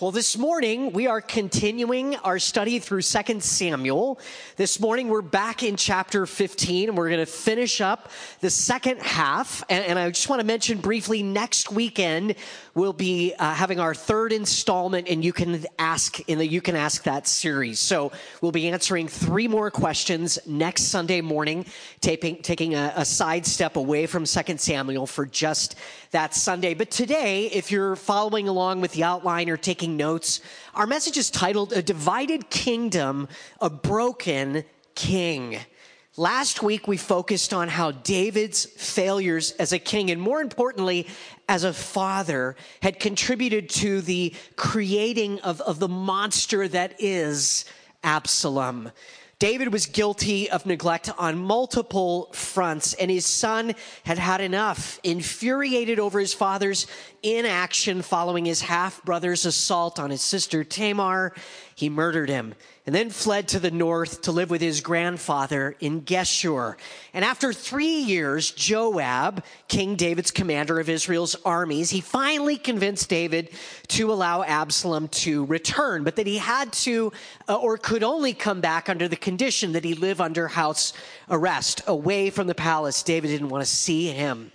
Well, this morning we are continuing our study through 2 Samuel. This morning we're back in chapter 15 and we're going to finish up the second half. And, and I just want to mention briefly next weekend we'll be uh, having our third installment and you can ask in the you can ask that series. So we'll be answering three more questions next Sunday morning, taping, taking a, a sidestep away from 2 Samuel for just that Sunday. But today, if you're following along with the outline or taking notes, our message is titled A Divided Kingdom, a Broken King. Last week, we focused on how David's failures as a king, and more importantly, as a father, had contributed to the creating of, of the monster that is Absalom. David was guilty of neglect on multiple fronts, and his son had had enough. Infuriated over his father's inaction following his half brother's assault on his sister Tamar, he murdered him and then fled to the north to live with his grandfather in Geshur. And after three years, Joab, King David's commander of Israel's armies, he finally convinced David to allow Absalom to return, but that he had to uh, or could only come back under the condition that he live under house arrest, away from the palace. David didn't want to see him.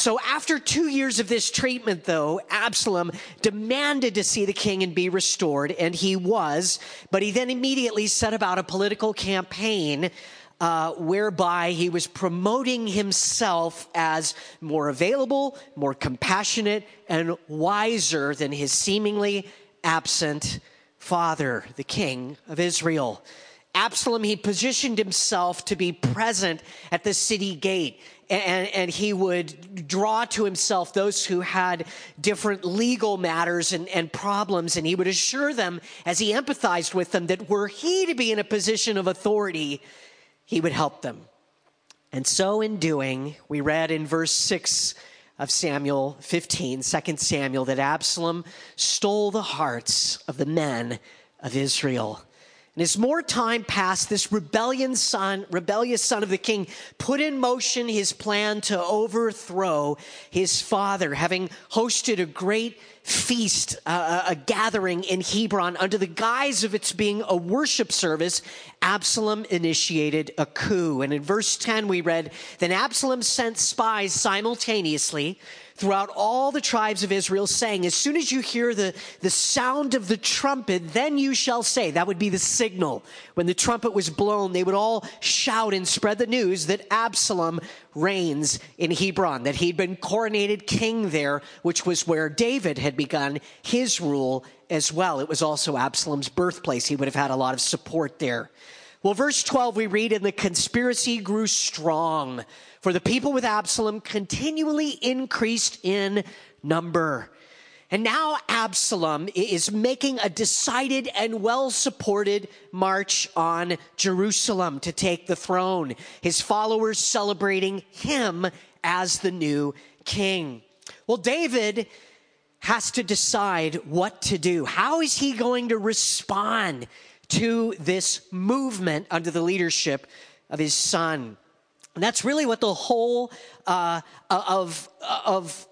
So after two years of this treatment, though, Absalom demanded to see the king and be restored, and he was, but he then immediately set about a political campaign uh, whereby he was promoting himself as more available, more compassionate, and wiser than his seemingly absent father, the king of Israel. Absalom, he positioned himself to be present at the city gate and, and, he would draw to himself those who had different legal matters and, and problems, and he would assure them, as he empathized with them, that were he to be in a position of authority, he would help them. And so, in doing, we read in verse 6 of Samuel 15, 2 Samuel, that Absalom stole the hearts of the men of Israel. And as more time passed, this rebellion son, rebellious son of the king put in motion his plan to overthrow his father, having hosted a great feast, uh, a gathering in Hebron under the guise of its being a worship service. Absalom initiated a coup. And in verse 10, we read, Then Absalom sent spies simultaneously throughout all the tribes of Israel, saying, As soon as you hear the, the sound of the trumpet, then you shall say, that would be the signal. When the trumpet was blown, they would all shout and spread the news that Absalom reigns in Hebron, that he'd been coronated king there, which was where David had begun his rule as well. It was also Absalom's birthplace. He would have had a lot of support there. Well, verse 12, we read, And the conspiracy grew strong for the people with Absalom continually increased in number. And now Absalom is making a decided and well supported march on Jerusalem to take the throne. His followers celebrating him as the new king. Well, David has to decide what to do. How is he going to respond to this movement under the leadership of his son? And that's really what the whole uh, of, of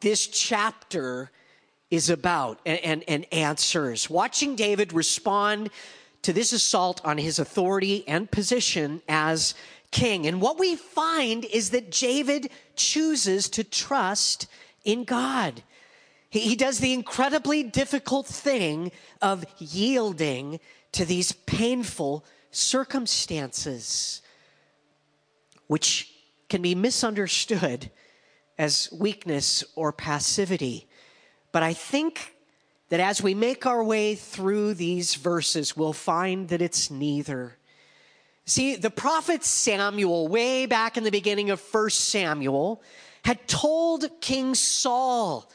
this chapter is about and, and, and answers. Watching David respond to this assault on his authority and position as king. And what we find is that David chooses to trust in God. He, he does the incredibly difficult thing of yielding to these painful circumstances which can be misunderstood as weakness or passivity. But I think that as we make our way through these verses, we'll find that it's neither. See, the prophet Samuel, way back in the beginning of 1 Samuel, had told King Saul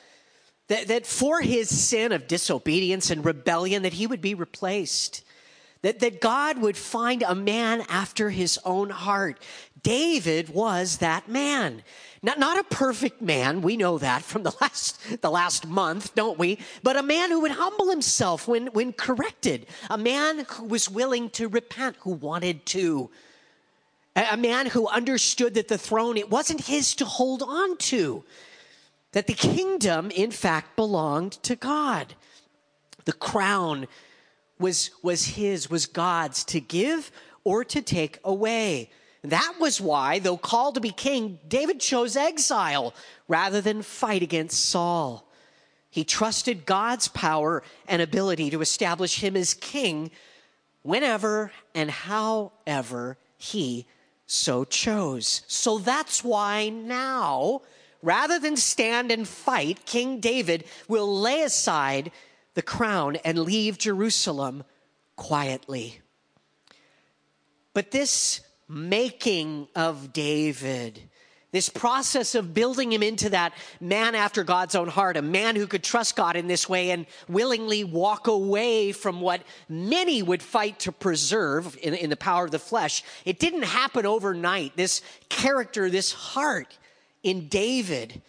that, that for his sin of disobedience and rebellion, that he would be replaced. That, that God would find a man after his own heart. David was that man. Not, not a perfect man. We know that from the last, the last month, don't we? But a man who would humble himself when, when corrected. A man who was willing to repent, who wanted to. A, a man who understood that the throne, it wasn't his to hold on to. That the kingdom, in fact, belonged to God. The crown was, was his, was God's to give or to take away. That was why, though called to be king, David chose exile rather than fight against Saul. He trusted God's power and ability to establish him as king whenever and however he so chose. So that's why now, rather than stand and fight, King David will lay aside the crown and leave Jerusalem quietly. But this making of David, this process of building him into that man after God's own heart, a man who could trust God in this way and willingly walk away from what many would fight to preserve in, in the power of the flesh. It didn't happen overnight. This character, this heart in David,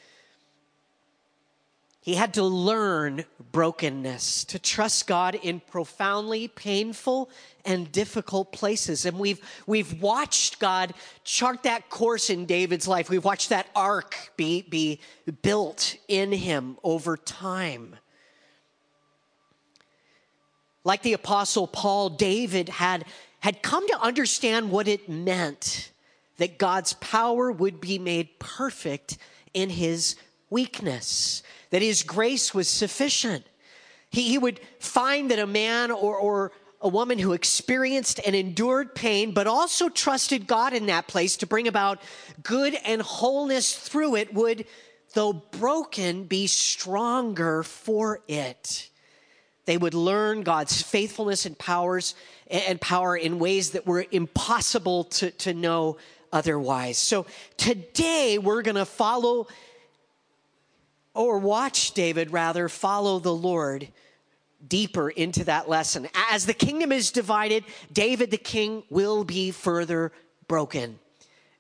he had to learn brokenness, to trust God in profoundly painful and difficult places. And we've, we've watched God chart that course in David's life. We've watched that arc be, be built in him over time. Like the apostle Paul, David had, had come to understand what it meant that God's power would be made perfect in his weakness that his grace was sufficient. He, he would find that a man or, or a woman who experienced and endured pain, but also trusted God in that place to bring about good and wholeness through it, would, though broken, be stronger for it. They would learn God's faithfulness and powers and power in ways that were impossible to, to know otherwise. So today we're going to follow or watch David rather follow the Lord deeper into that lesson. As the kingdom is divided, David the king will be further broken.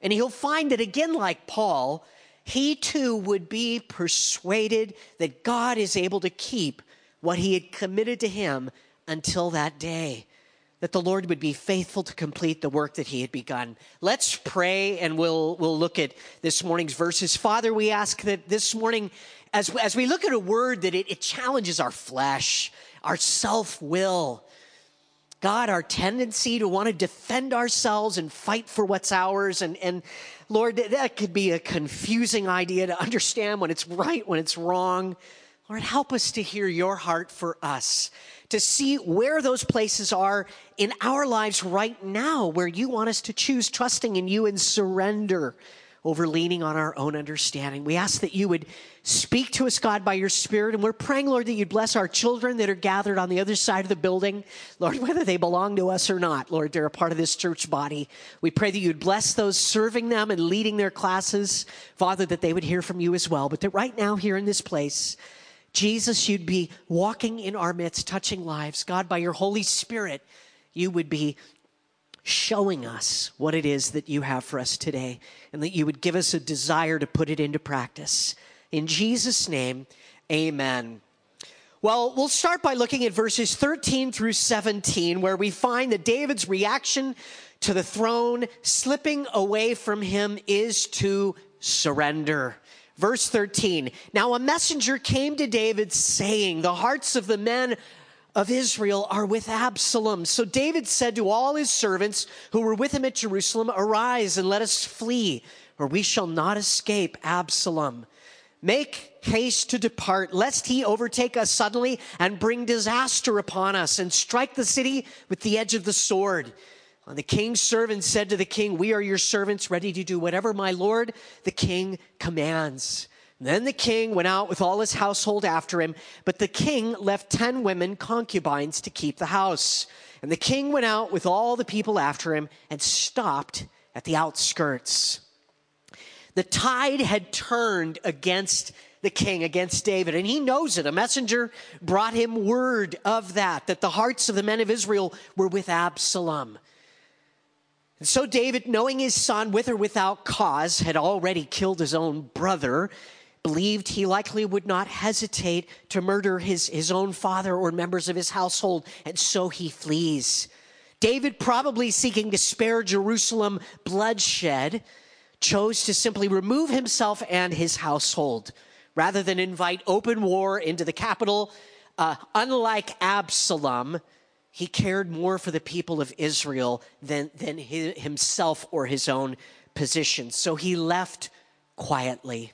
And he'll find that again, like Paul, he too would be persuaded that God is able to keep what he had committed to him until that day that the Lord would be faithful to complete the work that he had begun. Let's pray and we'll, we'll look at this morning's verses. Father, we ask that this morning, as, as we look at a word that it, it challenges our flesh, our self will, God, our tendency to want to defend ourselves and fight for what's ours. And, and Lord, that could be a confusing idea to understand when it's right, when it's wrong. Lord, help us to hear your heart for us to see where those places are in our lives right now, where you want us to choose trusting in you and surrender over leaning on our own understanding. We ask that you would speak to us, God, by your Spirit. And we're praying, Lord, that you'd bless our children that are gathered on the other side of the building. Lord, whether they belong to us or not, Lord, they're a part of this church body. We pray that you'd bless those serving them and leading their classes. Father, that they would hear from you as well. But that right now, here in this place, Jesus, you'd be walking in our midst, touching lives. God, by your Holy Spirit, you would be showing us what it is that you have for us today, and that you would give us a desire to put it into practice. In Jesus' name, amen. Well, we'll start by looking at verses 13 through 17, where we find that David's reaction to the throne slipping away from him is to surrender. Verse 13 Now a messenger came to David saying, The hearts of the men of Israel are with Absalom. So David said to all his servants who were with him at Jerusalem, Arise and let us flee, or we shall not escape Absalom. Make haste to depart, lest he overtake us suddenly and bring disaster upon us and strike the city with the edge of the sword. And the king's servants said to the king, We are your servants, ready to do whatever my lord the king commands. Then the king went out with all his household after him, but the king left ten women concubines to keep the house. And the king went out with all the people after him and stopped at the outskirts. The tide had turned against the king, against David, and he knows it. A messenger brought him word of that, that the hearts of the men of Israel were with Absalom. And so David, knowing his son with or without cause had already killed his own brother, believed he likely would not hesitate to murder his, his own father or members of his household, and so he flees. David, probably seeking to spare Jerusalem bloodshed, chose to simply remove himself and his household rather than invite open war into the capital uh, unlike Absalom, he cared more for the people of Israel than, than himself or his own position. So he left quietly.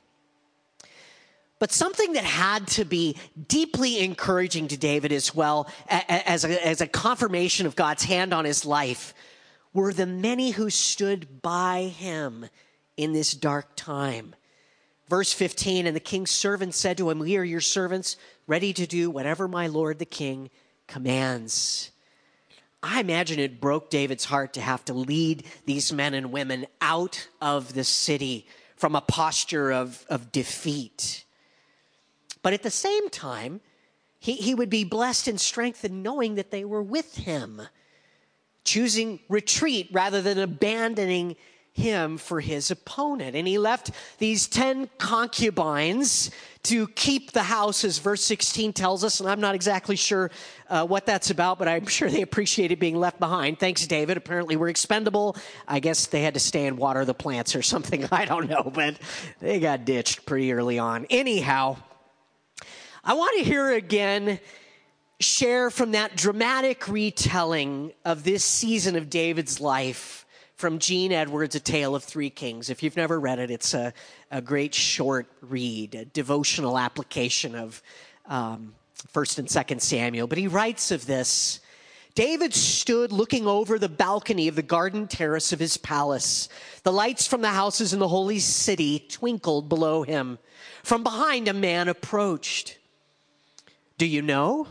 But something that had to be deeply encouraging to David as well, as a, as a confirmation of God's hand on his life, were the many who stood by him in this dark time. Verse 15 And the king's servants said to him, We are your servants, ready to do whatever my lord the king commands. I imagine it broke David's heart to have to lead these men and women out of the city from a posture of, of defeat. But at the same time, he, he would be blessed and strengthened knowing that they were with him, choosing retreat rather than abandoning him for his opponent. And he left these 10 concubines to keep the house, as verse 16 tells us. And I'm not exactly sure uh, what that's about, but I'm sure they appreciated being left behind. Thanks, David. Apparently, we're expendable. I guess they had to stay and water the plants or something. I don't know, but they got ditched pretty early on. Anyhow, I want to hear again share from that dramatic retelling of this season of David's life from Gene Edwards, A Tale of Three Kings. If you've never read it, it's a, a great short read, a devotional application of um, 1st and 2nd Samuel. But he writes of this. David stood looking over the balcony of the garden terrace of his palace. The lights from the houses in the holy city twinkled below him. From behind, a man approached. Do you know?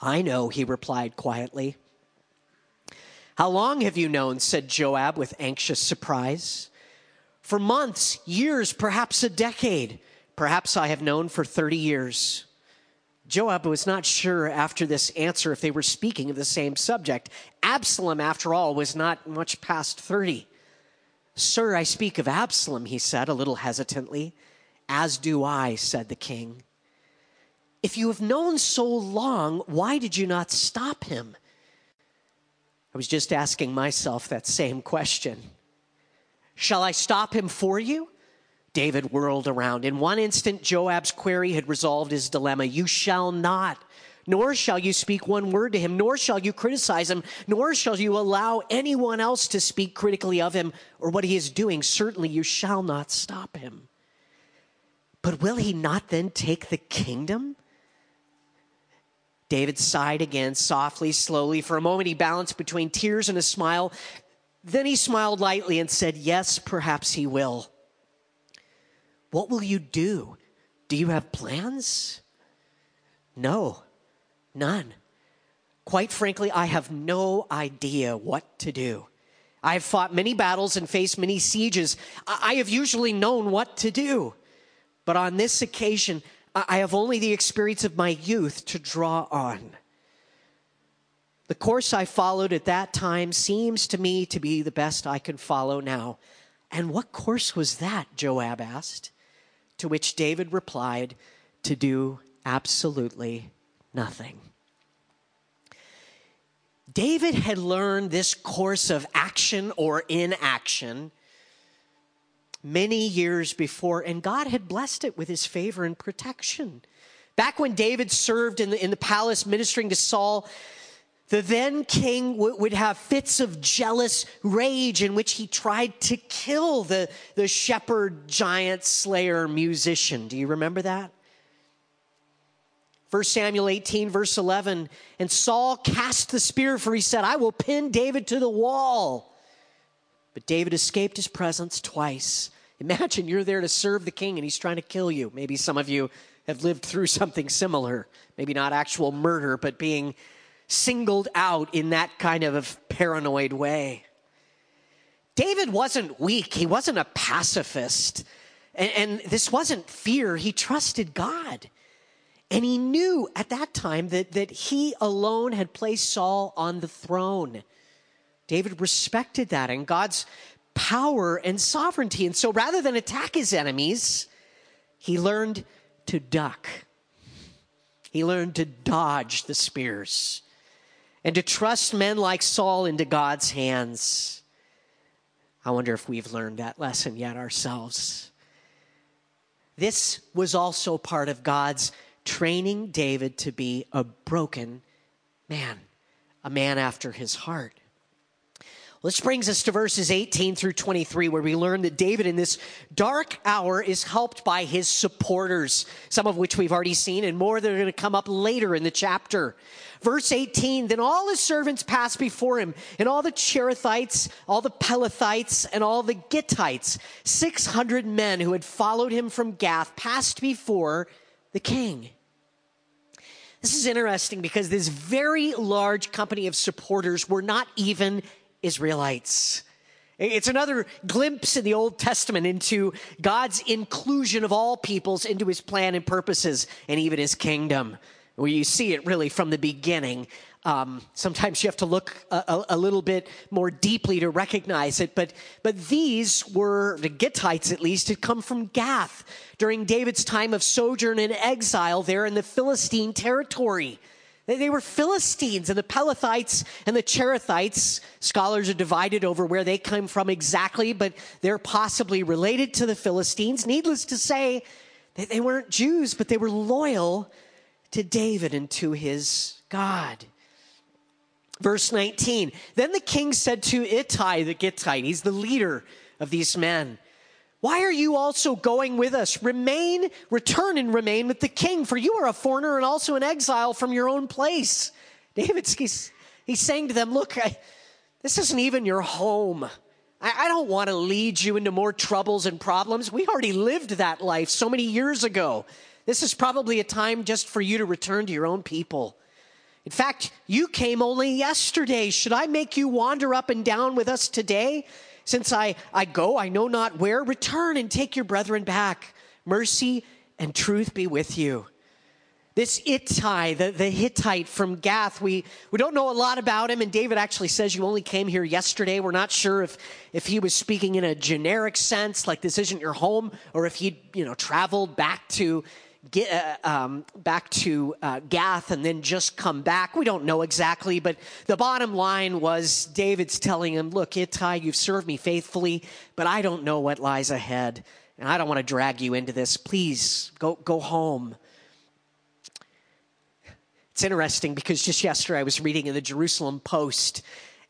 I know, he replied quietly. How long have you known? said Joab with anxious surprise. For months, years, perhaps a decade. Perhaps I have known for 30 years. Joab was not sure after this answer if they were speaking of the same subject. Absalom, after all, was not much past 30. Sir, I speak of Absalom, he said a little hesitantly. As do I, said the king. If you have known so long, why did you not stop him? I was just asking myself that same question. Shall I stop him for you? David whirled around. In one instant, Joab's query had resolved his dilemma. You shall not, nor shall you speak one word to him, nor shall you criticize him, nor shall you allow anyone else to speak critically of him or what he is doing. Certainly, you shall not stop him. But will he not then take the kingdom? David sighed again, softly, slowly. For a moment, he balanced between tears and a smile. Then he smiled lightly and said, Yes, perhaps he will. What will you do? Do you have plans? No, none. Quite frankly, I have no idea what to do. I have fought many battles and faced many sieges. I have usually known what to do. But on this occasion, I have only the experience of my youth to draw on. The course I followed at that time seems to me to be the best I can follow now. And what course was that? Joab asked. To which David replied, To do absolutely nothing. David had learned this course of action or inaction many years before, and God had blessed it with his favor and protection. Back when David served in the, in the palace ministering to Saul, the then king would have fits of jealous rage in which he tried to kill the, the shepherd, giant, slayer, musician. Do you remember that? 1 Samuel 18, verse 11. And Saul cast the spear, for he said, I will pin David to the wall. But David escaped his presence twice. Imagine you're there to serve the king and he's trying to kill you. Maybe some of you have lived through something similar. Maybe not actual murder, but being singled out in that kind of paranoid way. David wasn't weak, he wasn't a pacifist. And, and, this wasn't fear, he trusted God. And he knew at that time that, that he alone had placed Saul on the throne. David respected that and God's power and sovereignty. And so rather than attack his enemies, he learned to duck. He learned to dodge the spears and to trust men like Saul into God's hands. I wonder if we've learned that lesson yet ourselves. This was also part of God's training David to be a broken man, a man after his heart. This brings us to verses 18 through 23, where we learn that David in this dark hour is helped by his supporters, some of which we've already seen, and more that are going to come up later in the chapter. Verse 18 Then all his servants passed before him, and all the Cherethites, all the Pelethites, and all the Gittites, 600 men who had followed him from Gath, passed before the king. This is interesting because this very large company of supporters were not even Israelites. It's another glimpse in the Old Testament into God's inclusion of all peoples into his plan and purposes and even his kingdom, where you see it really from the beginning. Um, sometimes you have to look a, a, little bit more deeply to recognize it, but, but these were, the Gittites at least, had come from Gath during David's time of sojourn and exile there in the Philistine territory. They were Philistines, and the Pelethites and the Cherethites. Scholars are divided over where they came from exactly, but they're possibly related to the Philistines. Needless to say, they weren't Jews, but they were loyal to David and to his God. Verse 19 Then the king said to Ittai the Gittite, he's the leader of these men, why are you also going with us? Remain, return and remain with the king, for you are a foreigner and also an exile from your own place. David's he's, he's saying to them, Look, I, this isn't even your home. I, I don't want to lead you into more troubles and problems. We already lived that life so many years ago. This is probably a time just for you to return to your own people. In fact, you came only yesterday. Should I make you wander up and down with us today? Since I, I go, I know not where, return and take your brethren back. Mercy and truth be with you. This Ittai, the, the Hittite from Gath, we, we don't know a lot about him, and David actually says you only came here yesterday. We're not sure if, if he was speaking in a generic sense, like this isn't your home, or if he'd you know traveled back to get, uh, um, back to uh, Gath and then just come back. We don't know exactly, but the bottom line was David's telling him, Look, Ittai, you've served me faithfully, but I don't know what lies ahead. And I don't want to drag you into this. Please go, go home. It's interesting because just yesterday I was reading in the Jerusalem Post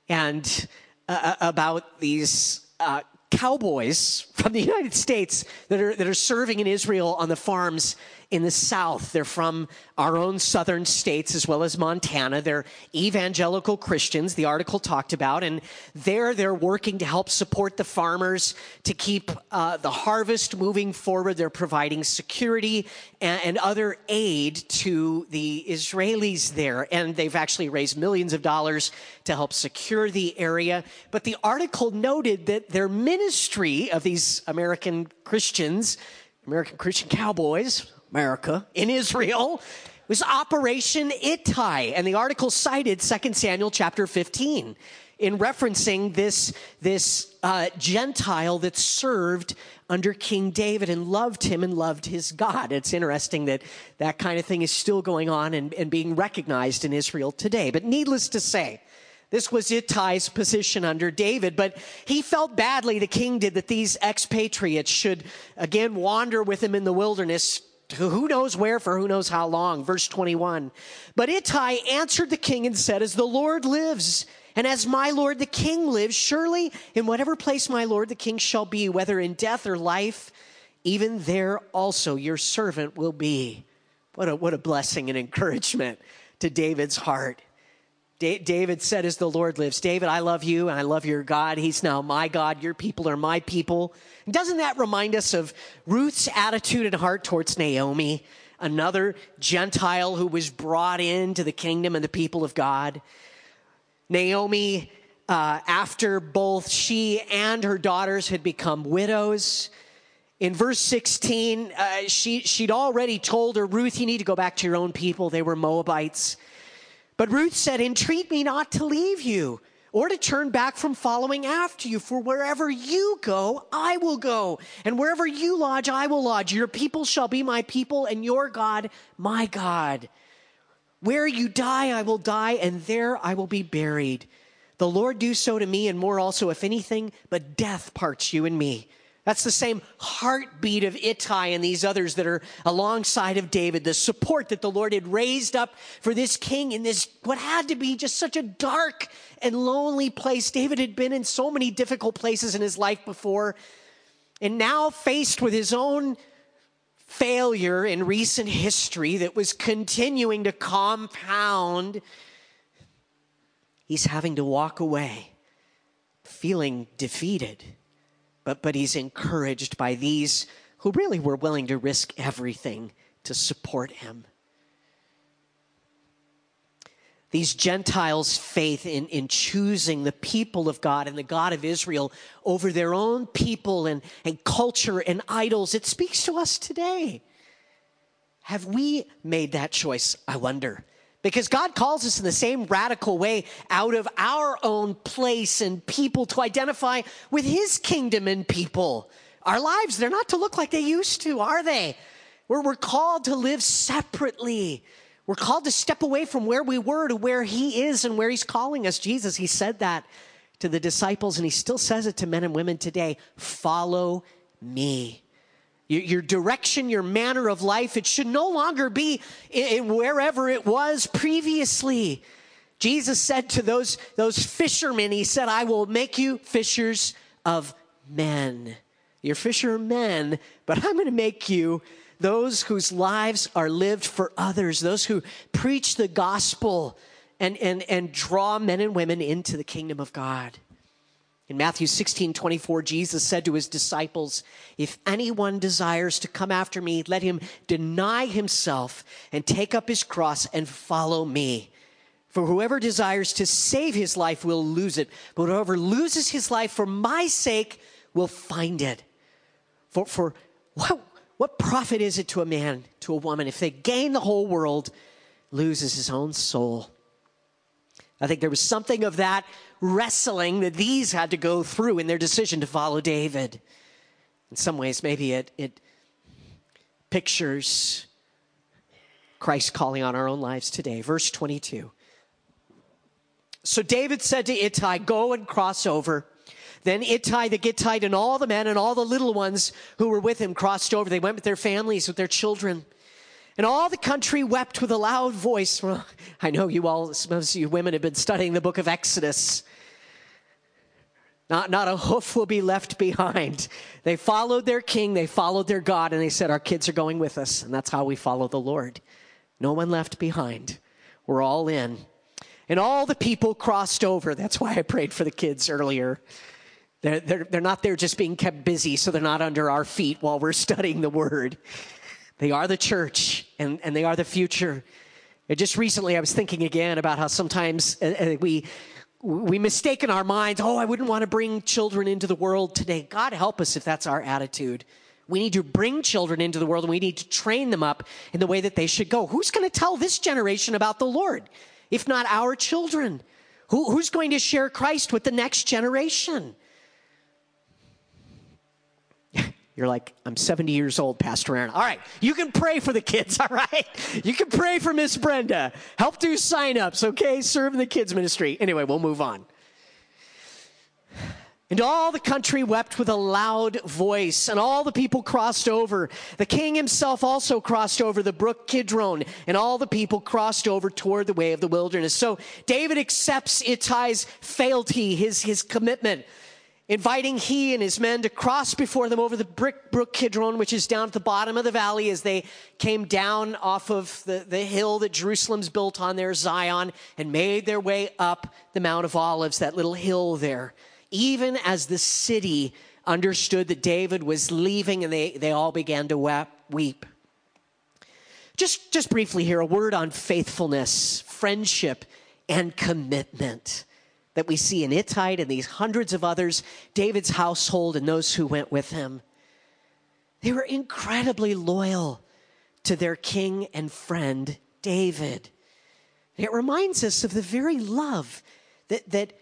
and uh, uh about these uh, cowboys from the United States that are, that are serving in Israel on the farms in the South. They're from our own southern states as well as Montana. They're evangelical Christians, the article talked about, and there they're working to help support the farmers to keep uh, the harvest moving forward. They're providing security and, and other aid to the Israelis there, and they've actually raised millions of dollars to help secure the area. But the article noted that their ministry of these American Christians, American Christian cowboys, America, in Israel, was Operation Ittai. And the article cited 2 Samuel chapter 15 in referencing this, this uh, Gentile that served under King David and loved him and loved his God. It's interesting that that kind of thing is still going on and, and being recognized in Israel today. But needless to say, this was Ittai's position under David, but he felt badly, the king did, that these expatriates should again wander with him in the wilderness who knows where for who knows how long. Verse 21. But Ittai answered the king and said, As the Lord lives, and as my Lord the king lives, surely in whatever place my Lord the king shall be, whether in death or life, even there also your servant will be. What a, what a blessing and encouragement to David's heart. David said, As the Lord lives, David, I love you and I love your God. He's now my God. Your people are my people. Doesn't that remind us of Ruth's attitude and heart towards Naomi, another Gentile who was brought into the kingdom and the people of God? Naomi, uh, after both she and her daughters had become widows, in verse 16, uh, she, she'd already told her, Ruth, you need to go back to your own people. They were Moabites. But Ruth said, Entreat me not to leave you or to turn back from following after you. For wherever you go, I will go. And wherever you lodge, I will lodge. Your people shall be my people, and your God, my God. Where you die, I will die, and there I will be buried. The Lord do so to me, and more also, if anything, but death parts you and me. That's the same heartbeat of Ittai and these others that are alongside of David, the support that the Lord had raised up for this king in this, what had to be just such a dark and lonely place. David had been in so many difficult places in his life before. And now, faced with his own failure in recent history that was continuing to compound, he's having to walk away feeling defeated but, but he's encouraged by these who really were willing to risk everything to support him. These Gentiles' faith in, in choosing the people of God and the God of Israel over their own people and, and culture and idols, it speaks to us today. Have we made that choice? I wonder. Because God calls us in the same radical way out of our own place and people to identify with His kingdom and people. Our lives, they're not to look like they used to, are they? We're, we're called to live separately. We're called to step away from where we were to where He is and where He's calling us. Jesus, He said that to the disciples, and He still says it to men and women today follow me your direction, your manner of life, it should no longer be wherever it was previously. Jesus said to those, those fishermen, He said, I will make you fishers of men. You're fishermen, but I'm going to make you those whose lives are lived for others, those who preach the gospel and, and, and draw men and women into the kingdom of God. In Matthew 16, 24, Jesus said to his disciples, If anyone desires to come after me, let him deny himself and take up his cross and follow me. For whoever desires to save his life will lose it, but whoever loses his life for my sake will find it. For, for what, what profit is it to a man, to a woman, if they gain the whole world, loses his own soul? I think there was something of that wrestling that these had to go through in their decision to follow David. In some ways, maybe it, it pictures Christ calling on our own lives today. Verse 22. So David said to Ittai, Go and cross over. Then Ittai the Gittite and all the men and all the little ones who were with him crossed over. They went with their families, with their children. And all the country wept with a loud voice. Well, I know you all, some of you women have been studying the book of Exodus. Not, not a hoof will be left behind. They followed their king, they followed their God, and they said, Our kids are going with us. And that's how we follow the Lord. No one left behind. We're all in. And all the people crossed over. That's why I prayed for the kids earlier. They're, they're, they're not there just being kept busy, so they're not under our feet while we're studying the word. They are the church and, and they are the future. And just recently, I was thinking again about how sometimes uh, uh, we, we mistake in our minds, oh, I wouldn't want to bring children into the world today. God help us if that's our attitude. We need to bring children into the world and we need to train them up in the way that they should go. Who's going to tell this generation about the Lord, if not our children? Who, who's going to share Christ with the next generation? You're like, I'm 70 years old, Pastor Aaron. All right, you can pray for the kids, all right? You can pray for Miss Brenda. Help do sign-ups, okay? Serve in the kids ministry. Anyway, we'll move on. And all the country wept with a loud voice, and all the people crossed over. The king himself also crossed over the brook Kidron, and all the people crossed over toward the way of the wilderness. So David accepts Ittai's fealty, his, his commitment inviting he and his men to cross before them over the brick brook Kidron, which is down at the bottom of the valley as they came down off of the, the hill that Jerusalem's built on there, Zion, and made their way up the Mount of Olives, that little hill there. Even as the city understood that David was leaving, and they, they all began to weep. Just, just briefly here, a word on faithfulness, friendship, and commitment that we see in Ittai and these hundreds of others, David's household and those who went with him. They were incredibly loyal to their king and friend, David. It reminds us of the very love that, that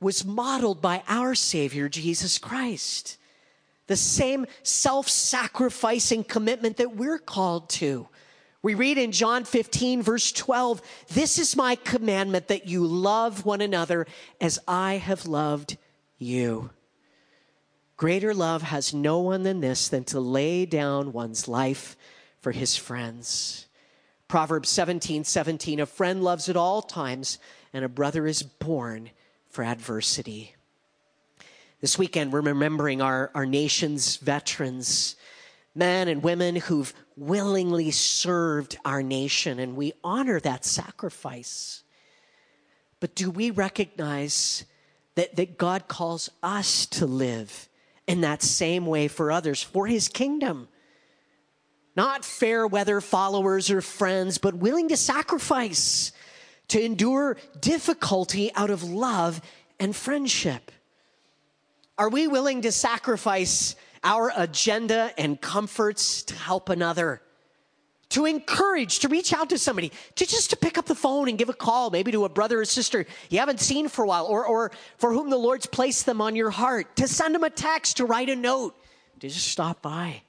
was modeled by our Savior, Jesus Christ. The same self sacrificing commitment that we're called to. We read in John 15, verse 12, This is my commandment that you love one another as I have loved you. Greater love has no one than this, than to lay down one's life for his friends. Proverbs 17 17, a friend loves at all times, and a brother is born for adversity. This weekend, we're remembering our, our nation's veterans, men and women who've willingly served our nation, and we honor that sacrifice. But do we recognize that, that God calls us to live in that same way for others, for his kingdom? Not fair weather followers or friends, but willing to sacrifice, to endure difficulty out of love and friendship. Are we willing to sacrifice our agenda and comforts to help another? to encourage, to reach out to somebody, to just to pick up the phone and give a call, maybe to a brother or sister you haven't seen for a while, or, or for whom the Lord's placed them on your heart, to send them a text, to write a note, to just stop by,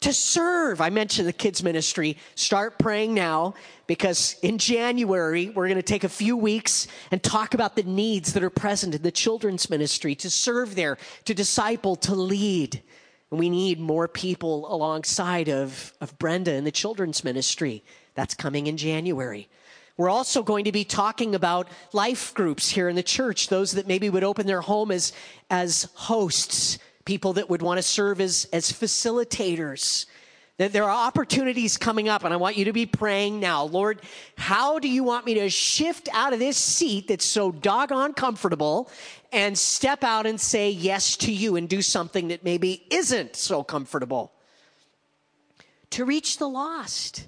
to serve. I mentioned the kids' ministry. Start praying now because in January, we're going to take a few weeks and talk about the needs that are present in the children's ministry, to serve there, to disciple, to lead. And we need more people alongside of, of Brenda in the children's ministry. That's coming in January. We're also going to be talking about life groups here in the church, those that maybe would open their home as, as hosts, people that would want to serve as, as facilitators. There are opportunities coming up, and I want you to be praying now. Lord, how do you want me to shift out of this seat that's so doggone comfortable and step out and say yes to you and do something that maybe isn't so comfortable? To reach the lost,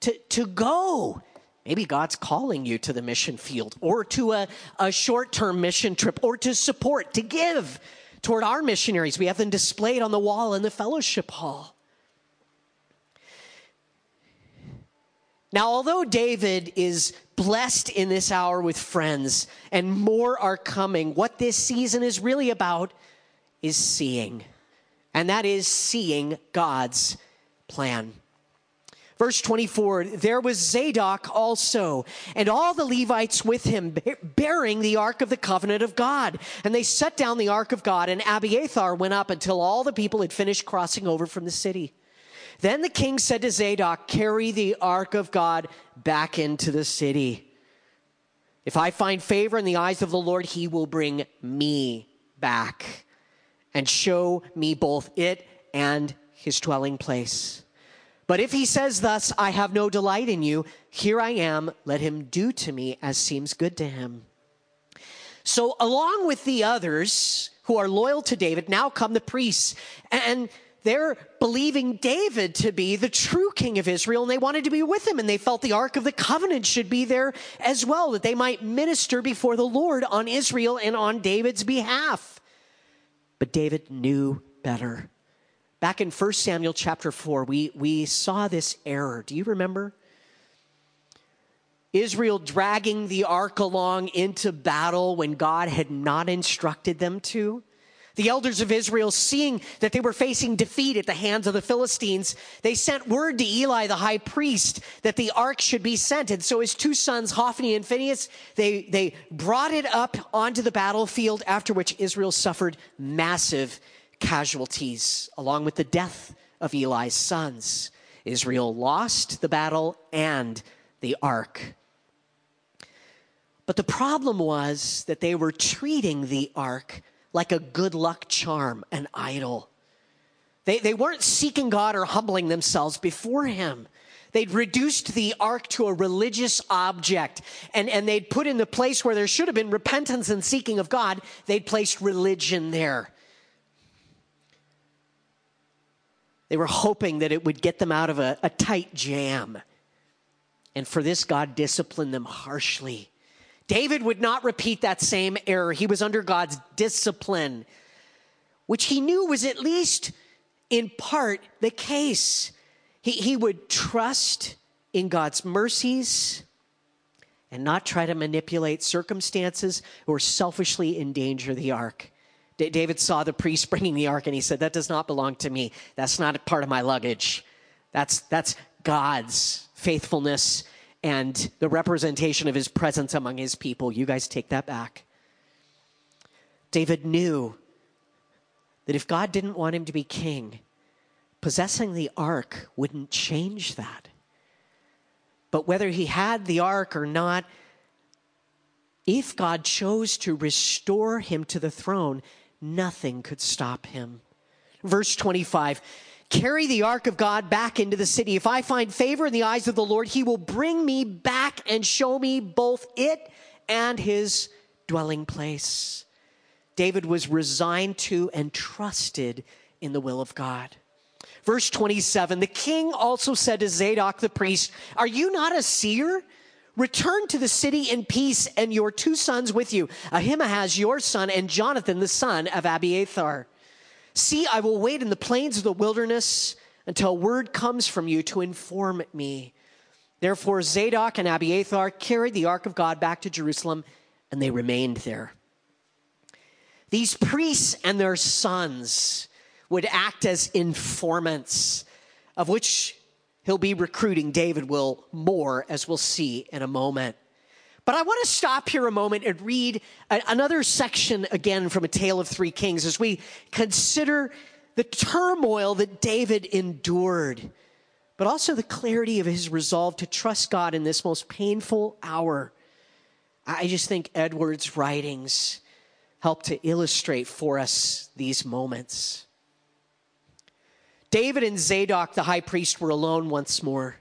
to, to go. Maybe God's calling you to the mission field or to a, a short term mission trip or to support, to give toward our missionaries. We have them displayed on the wall in the fellowship hall. Now, although David is blessed in this hour with friends and more are coming, what this season is really about is seeing. And that is seeing God's plan. Verse 24, there was Zadok also, and all the Levites with him, bearing the ark of the covenant of God. And they set down the ark of God, and Abiathar went up until all the people had finished crossing over from the city. Then the king said to Zadok, Carry the ark of God back into the city. If I find favor in the eyes of the Lord, he will bring me back and show me both it and his dwelling place. But if he says thus, I have no delight in you, here I am, let him do to me as seems good to him. So, along with the others who are loyal to David, now come the priests. And they're believing David to be the true king of Israel, and they wanted to be with him, and they felt the Ark of the Covenant should be there as well, that they might minister before the Lord on Israel and on David's behalf. But David knew better. Back in 1 Samuel chapter 4, we, we saw this error. Do you remember? Israel dragging the ark along into battle when God had not instructed them to. The elders of Israel, seeing that they were facing defeat at the hands of the Philistines, they sent word to Eli, the high priest, that the ark should be sent. And so his two sons, Hophni and Phinehas, they, they brought it up onto the battlefield, after which Israel suffered massive casualties, along with the death of Eli's sons. Israel lost the battle and the ark. But the problem was that they were treating the ark like a good luck charm, an idol. They, they weren't seeking God or humbling themselves before Him. They'd reduced the ark to a religious object, and, and they'd put in the place where there should have been repentance and seeking of God, they'd placed religion there. They were hoping that it would get them out of a, a tight jam. And for this, God disciplined them harshly. David would not repeat that same error. He was under God's discipline, which he knew was at least in part the case. He, he would trust in God's mercies and not try to manipulate circumstances or selfishly endanger the ark. David saw the priest bringing the ark and he said, That does not belong to me. That's not part of my luggage. That's, that's God's faithfulness and the representation of his presence among his people. You guys take that back. David knew that if God didn't want him to be king, possessing the ark wouldn't change that. But whether he had the ark or not, if God chose to restore him to the throne, nothing could stop him. Verse 25 Carry the ark of God back into the city. If I find favor in the eyes of the Lord, he will bring me back and show me both it and his dwelling place. David was resigned to and trusted in the will of God. Verse 27 The king also said to Zadok the priest, Are you not a seer? Return to the city in peace and your two sons with you, Ahimaaz your son and Jonathan the son of Abiathar. See, I will wait in the plains of the wilderness until word comes from you to inform me. Therefore, Zadok and Abiathar carried the ark of God back to Jerusalem, and they remained there. These priests and their sons would act as informants, of which he'll be recruiting David will more, as we'll see in a moment. But I want to stop here a moment and read another section again from A Tale of Three Kings as we consider the turmoil that David endured, but also the clarity of his resolve to trust God in this most painful hour. I just think Edwards' writings help to illustrate for us these moments. David and Zadok, the high priest, were alone once more.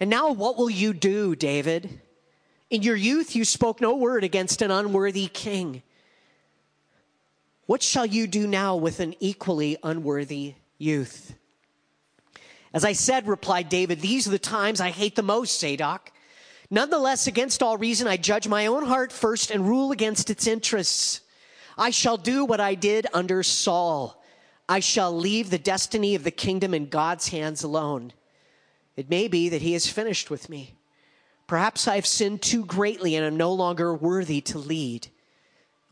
And now, what will you do, David? In your youth, you spoke no word against an unworthy king. What shall you do now with an equally unworthy youth? As I said, replied David, these are the times I hate the most, Zadok. Nonetheless, against all reason, I judge my own heart first and rule against its interests. I shall do what I did under Saul. I shall leave the destiny of the kingdom in God's hands alone. It may be that he is finished with me. Perhaps I've sinned too greatly and am no longer worthy to lead.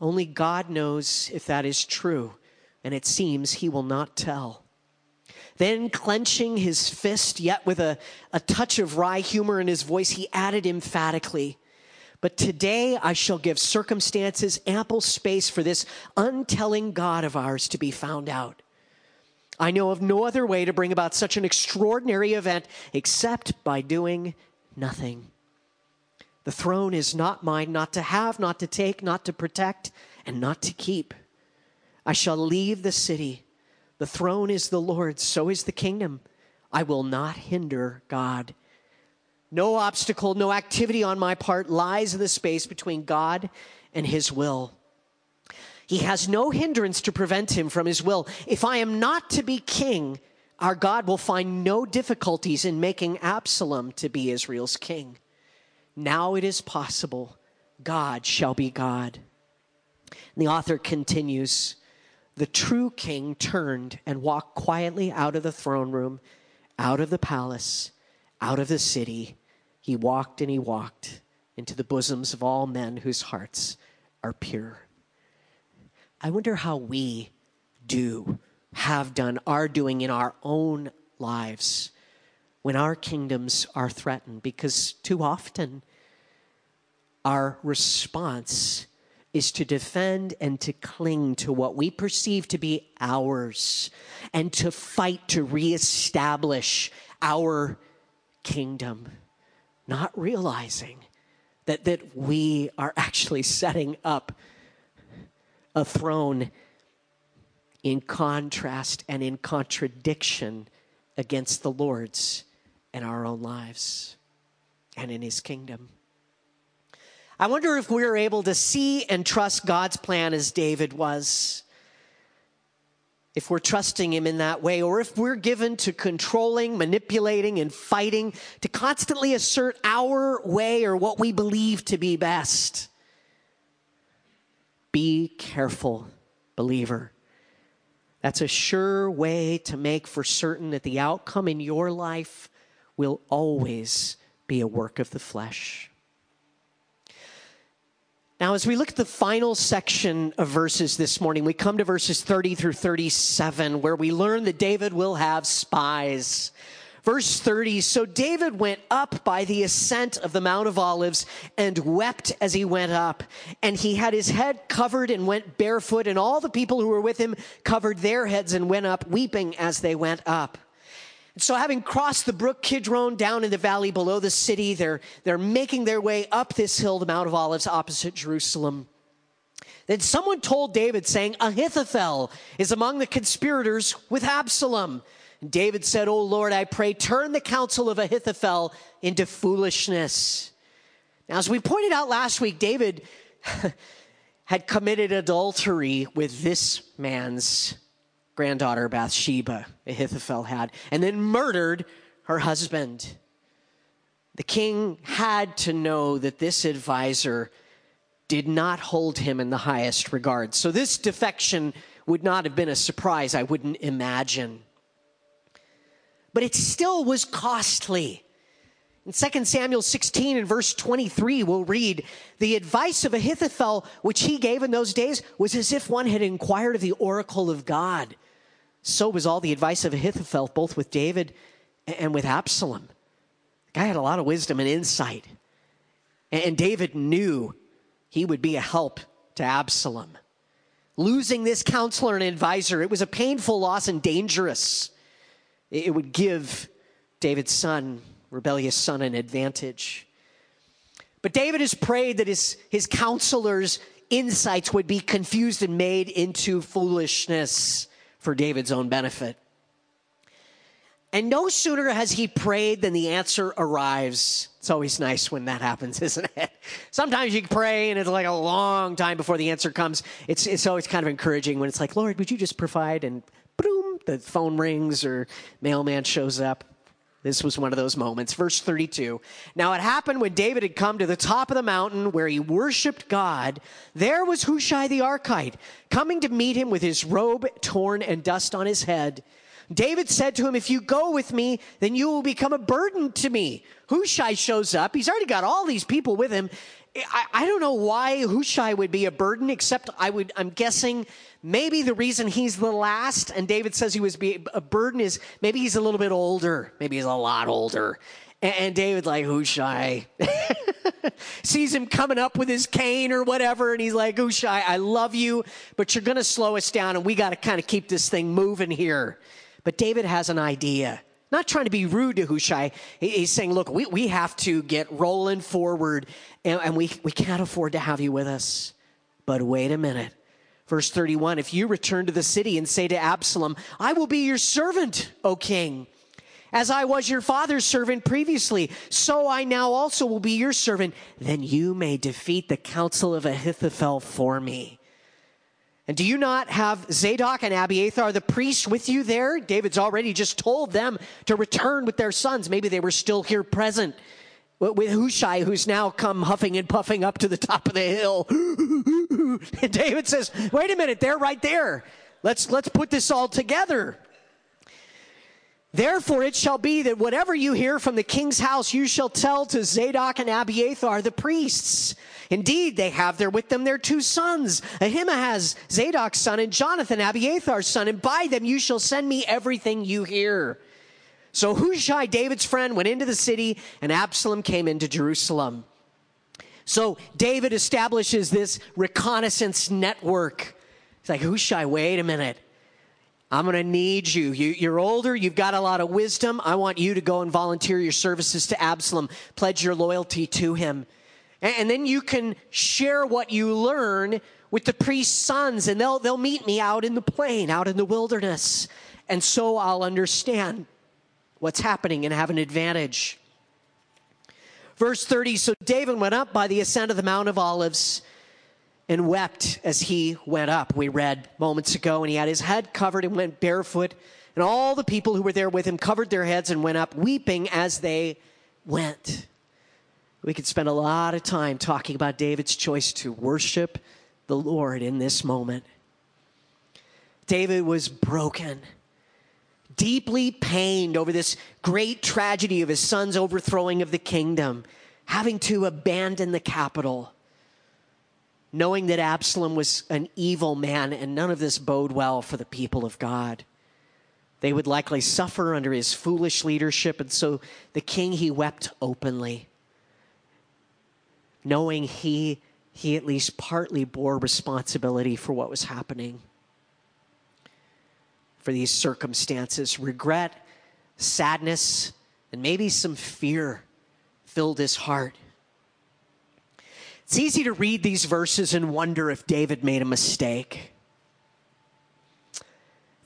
Only God knows if that is true, and it seems he will not tell. Then, clenching his fist, yet with a, a touch of wry humor in his voice, he added emphatically, But today I shall give circumstances ample space for this untelling God of ours to be found out. I know of no other way to bring about such an extraordinary event except by doing nothing. The throne is not mine, not to have, not to take, not to protect, and not to keep. I shall leave the city. The throne is the Lord's, so is the kingdom. I will not hinder God. No obstacle, no activity on my part lies in the space between God and his will. He has no hindrance to prevent him from his will. If I am not to be king, our God will find no difficulties in making Absalom to be Israel's king. Now it is possible. God shall be God. And the author continues The true king turned and walked quietly out of the throne room, out of the palace, out of the city. He walked and he walked into the bosoms of all men whose hearts are pure. I wonder how we do, have done, are doing in our own lives when our kingdoms are threatened, because too often our response is to defend and to cling to what we perceive to be ours and to fight to reestablish our kingdom, not realizing that, that we are actually setting up a throne in contrast and in contradiction against the Lord's in our own lives and in his kingdom. I wonder if we're able to see and trust God's plan as David was. If we're trusting him in that way, or if we're given to controlling, manipulating, and fighting to constantly assert our way or what we believe to be best. Be careful, believer. That's a sure way to make for certain that the outcome in your life will always be a work of the flesh. Now, as we look at the final section of verses this morning, we come to verses 30 through 37, where we learn that David will have spies. Verse 30 So David went up by the ascent of the Mount of Olives and wept as he went up. And he had his head covered and went barefoot, and all the people who were with him covered their heads and went up, weeping as they went up. So, having crossed the brook Kidron down in the valley below the city, they're, they're making their way up this hill, the Mount of Olives, opposite Jerusalem. Then someone told David, saying, Ahithophel is among the conspirators with Absalom. And David said, Oh Lord, I pray, turn the counsel of Ahithophel into foolishness. Now, as we pointed out last week, David had committed adultery with this man's granddaughter, Bathsheba, Ahithophel had, and then murdered her husband. The king had to know that this advisor did not hold him in the highest regard. So, this defection would not have been a surprise, I wouldn't imagine but it still was costly. In 2 Samuel 16 and verse 23, we'll read the advice of Ahithophel, which he gave in those days, was as if one had inquired of the oracle of God. So was all the advice of Ahithophel, both with David and with Absalom. The guy had a lot of wisdom and insight. And David knew he would be a help to Absalom. Losing this counselor and advisor, it was a painful loss and dangerous. It would give David's son, rebellious son, an advantage. But David has prayed that his, his counselors' insights would be confused and made into foolishness for David's own benefit. And no sooner has he prayed than the answer arrives. It's always nice when that happens, isn't it? Sometimes you pray and it's like a long time before the answer comes. It's, it's always kind of encouraging when it's like, Lord, would you just provide? And boom, the phone rings or mailman shows up. This was one of those moments. Verse 32. Now it happened when David had come to the top of the mountain where he worshiped God. There was Hushai the Archite coming to meet him with his robe torn and dust on his head. David said to him, If you go with me, then you will become a burden to me. Hushai shows up. He's already got all these people with him. I, I don't know why Hushai would be a burden, except I would, I'm guessing maybe the reason he's the last and David says he was be, a burden is maybe he's a little bit older. Maybe he's a lot older. And, and David, like, Hushai, sees him coming up with his cane or whatever. And he's like, Hushai, I love you, but you're going to slow us down and we got to kind of keep this thing moving here. But David has an idea not trying to be rude to Hushai. He's saying, look, we, we have to get rolling forward and, and we, we can't afford to have you with us. But wait a minute. Verse 31 If you return to the city and say to Absalom, I will be your servant, O king, as I was your father's servant previously, so I now also will be your servant, then you may defeat the counsel of Ahithophel for me. And do you not have Zadok and Abiathar, the priests, with you there? David's already just told them to return with their sons. Maybe they were still here present with Hushai, who's now come huffing and puffing up to the top of the hill. and David says, wait a minute, they're right there. Let's, let's put this all together. Therefore, it shall be that whatever you hear from the king's house, you shall tell to Zadok and Abiathar, the priests. Indeed, they have there with them their two sons, Ahimaaz, Zadok's son, and Jonathan, Abiathar's son, and by them you shall send me everything you hear. So Hushai, David's friend, went into the city, and Absalom came into Jerusalem. So David establishes this reconnaissance network. It's like, Hushai, wait a minute. I'm going to need you. you. are older, you've got a lot of wisdom. I want you to go and volunteer your services to Absalom, pledge your loyalty to him. And, and then you can share what you learn with the priest's sons, and they'll, they'll meet me out in the plain, out in the wilderness. And so I'll understand what's happening and have an advantage. Verse 30 So David went up by the ascent of the Mount of Olives and wept as he went up. We read moments ago, and he had his head covered and went barefoot. And all the people who were there with him covered their heads and went up, weeping as they went. We could spend a lot of time talking about David's choice to worship the Lord in this moment. David was broken, deeply pained over this great tragedy of his son's overthrowing of the kingdom, having to abandon the capital knowing that Absalom was an evil man and none of this bode well for the people of God. They would likely suffer under his foolish leadership, and so the king he wept openly, knowing he he at least partly bore responsibility for what was happening. For these circumstances, regret, sadness, and maybe some fear filled his heart. It's easy to read these verses and wonder if David made a mistake.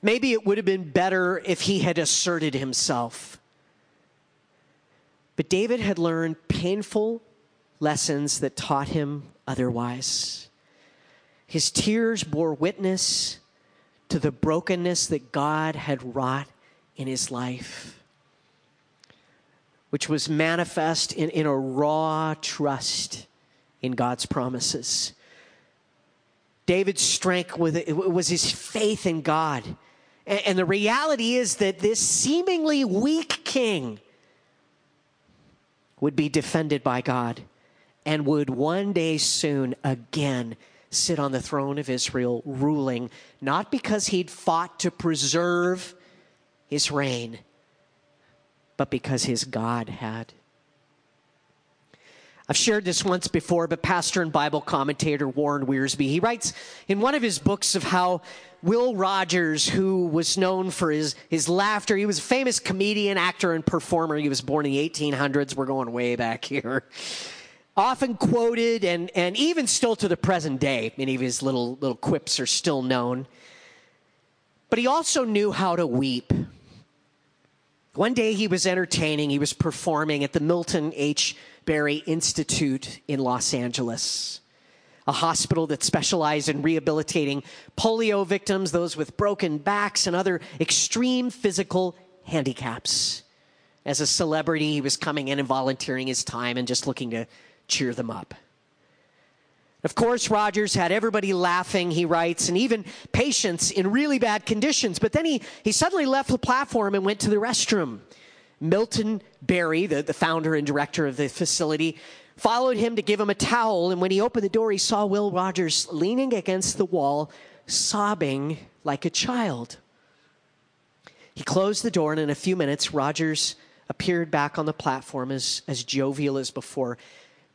Maybe it would have been better if he had asserted himself. But David had learned painful lessons that taught him otherwise. His tears bore witness to the brokenness that God had wrought in his life, which was manifest in, in a raw trust in God's promises. David's strength was his faith in God. And the reality is that this seemingly weak king would be defended by God and would one day soon again sit on the throne of Israel, ruling, not because he'd fought to preserve his reign, but because his God had. I've shared this once before, but pastor and Bible commentator Warren Wiersbe, he writes in one of his books of how Will Rogers, who was known for his, his laughter, he was a famous comedian, actor, and performer. He was born in the 1800s. We're going way back here. Often quoted, and, and even still to the present day, many of his little, little quips are still known. But he also knew how to weep. One day he was entertaining, he was performing at the Milton H. Berry Institute in Los Angeles, a hospital that specialized in rehabilitating polio victims, those with broken backs and other extreme physical handicaps. As a celebrity, he was coming in and volunteering his time and just looking to cheer them up. Of course, Rogers had everybody laughing, he writes, and even patients in really bad conditions. But then he, he suddenly left the platform and went to the restroom. Milton Berry, the, the founder and director of the facility, followed him to give him a towel. And when he opened the door, he saw Will Rogers leaning against the wall, sobbing like a child. He closed the door, and in a few minutes, Rogers appeared back on the platform as, as jovial as before,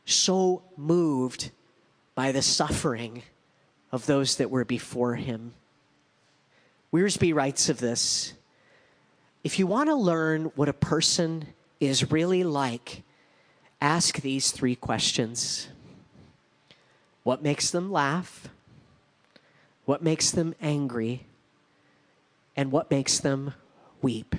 so moved by the suffering of those that were before him. Wiersbe writes of this if you want to learn what a person is really like, ask these three questions What makes them laugh? What makes them angry? And what makes them weep?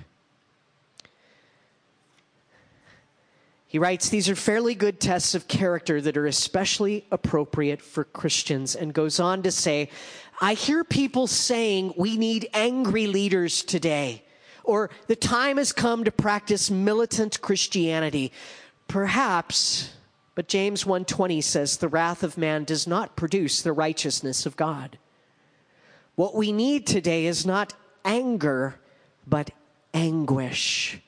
He writes, These are fairly good tests of character that are especially appropriate for Christians, and goes on to say, I hear people saying we need angry leaders today or the time has come to practice militant Christianity. Perhaps, but James 1:20 says the wrath of man does not produce the righteousness of God. What we need today is not anger, but anguish.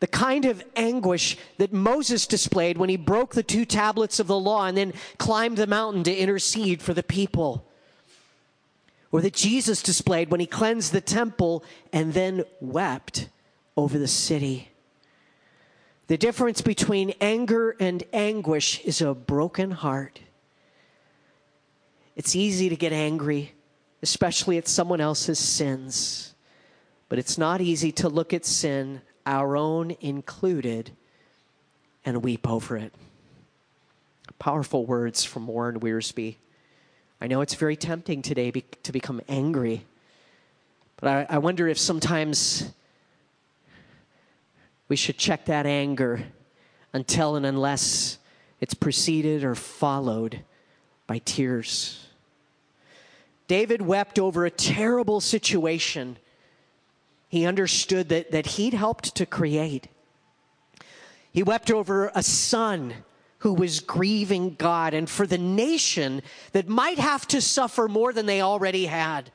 The kind of anguish that Moses displayed when he broke the two tablets of the law and then climbed the mountain to intercede for the people or that Jesus displayed when he cleansed the temple and then wept over the city. The difference between anger and anguish is a broken heart. It's easy to get angry, especially at someone else's sins, but it's not easy to look at sin, our own included, and weep over it. Powerful words from Warren Wiersbe. I know it's very tempting today be, to become angry, but I, I wonder if sometimes we should check that anger until and unless it's preceded or followed by tears. David wept over a terrible situation he understood that, that he'd helped to create. He wept over a son who was grieving God and for the nation that might have to suffer more than they already had.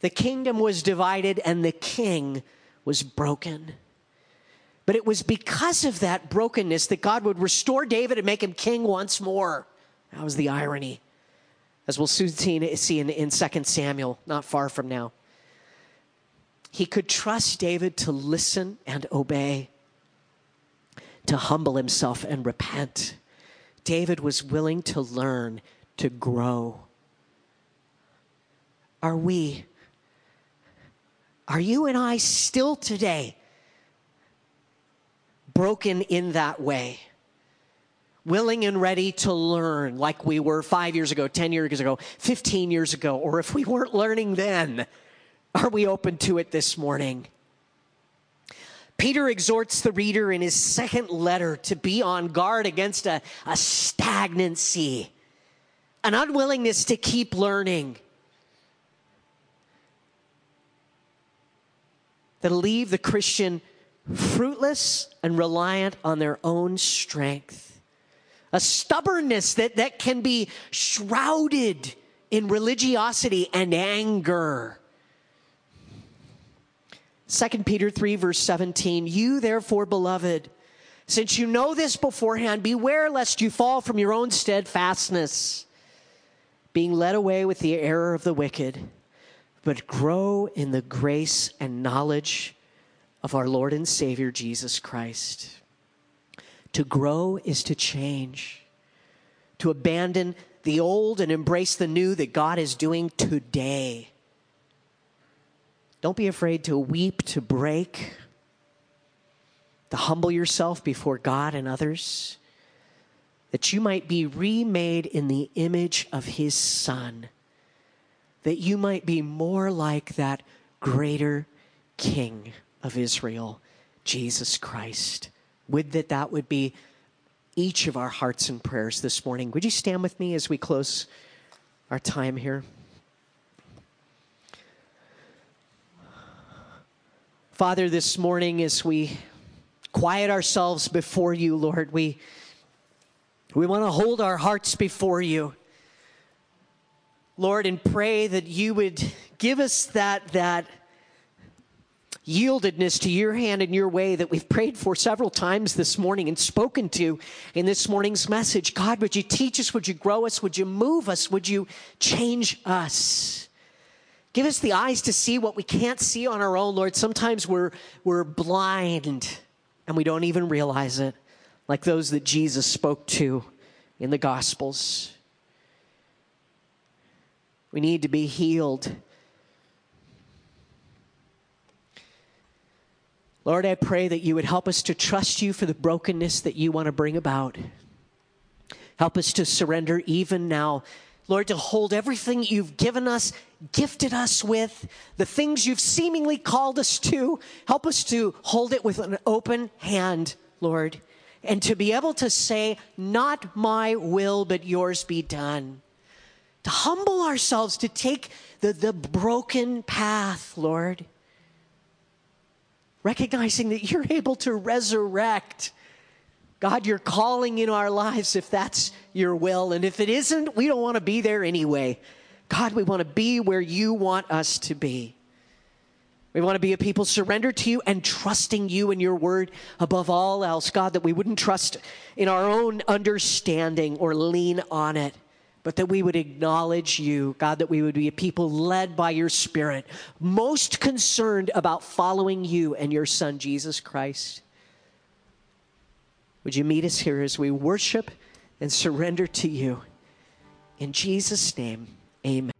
The kingdom was divided and the king was broken. But it was because of that brokenness that God would restore David and make him king once more. That was the irony, as we'll soon see in, in 2 Samuel, not far from now. he could trust David to listen and obey, to humble himself and repent. David was willing to learn, to grow. Are we, are you and I still today broken in that way? willing and ready to learn like we were five years ago, 10 years ago, 15 years ago, or if we weren't learning then, are we open to it this morning? Peter exhorts the reader in his second letter to be on guard against a, a stagnancy, an unwillingness to keep learning. That'll leave the Christian fruitless and reliant on their own strength a stubbornness that, that can be shrouded in religiosity and anger. 2 Peter 3, verse 17, you therefore, beloved, since you know this beforehand, beware lest you fall from your own steadfastness, being led away with the error of the wicked, but grow in the grace and knowledge of our Lord and Savior Jesus Christ. To grow is to change, to abandon the old and embrace the new that God is doing today. Don't be afraid to weep, to break, to humble yourself before God and others, that you might be remade in the image of His Son, that you might be more like that greater King of Israel, Jesus Christ. Would that that would be each of our hearts and prayers this morning. Would you stand with me as we close our time here? Father, this morning as we quiet ourselves before you, Lord, we, we want to hold our hearts before you. Lord, and pray that you would give us that, that yieldedness to your hand and your way that we've prayed for several times this morning and spoken to in this morning's message. God, would you teach us? Would you grow us? Would you move us? Would you change us? Give us the eyes to see what we can't see on our own, Lord. Sometimes we're, we're blind and we don't even realize it, like those that Jesus spoke to in the Gospels. We need to be healed Lord, I pray that you would help us to trust you for the brokenness that you want to bring about. Help us to surrender even now. Lord, to hold everything you've given us, gifted us with, the things you've seemingly called us to, help us to hold it with an open hand, Lord, and to be able to say, Not my will, but yours be done. To humble ourselves, to take the, the broken path, Lord recognizing that you're able to resurrect. God, you're calling in our lives if that's your will. And if it isn't, we don't want to be there anyway. God, we want to be where you want us to be. We want to be a people surrendered to you and trusting you and your word above all else. God, that we wouldn't trust in our own understanding or lean on it but that we would acknowledge you, God, that we would be a people led by your Spirit, most concerned about following you and your Son, Jesus Christ. Would you meet us here as we worship and surrender to you? In Jesus' name, amen.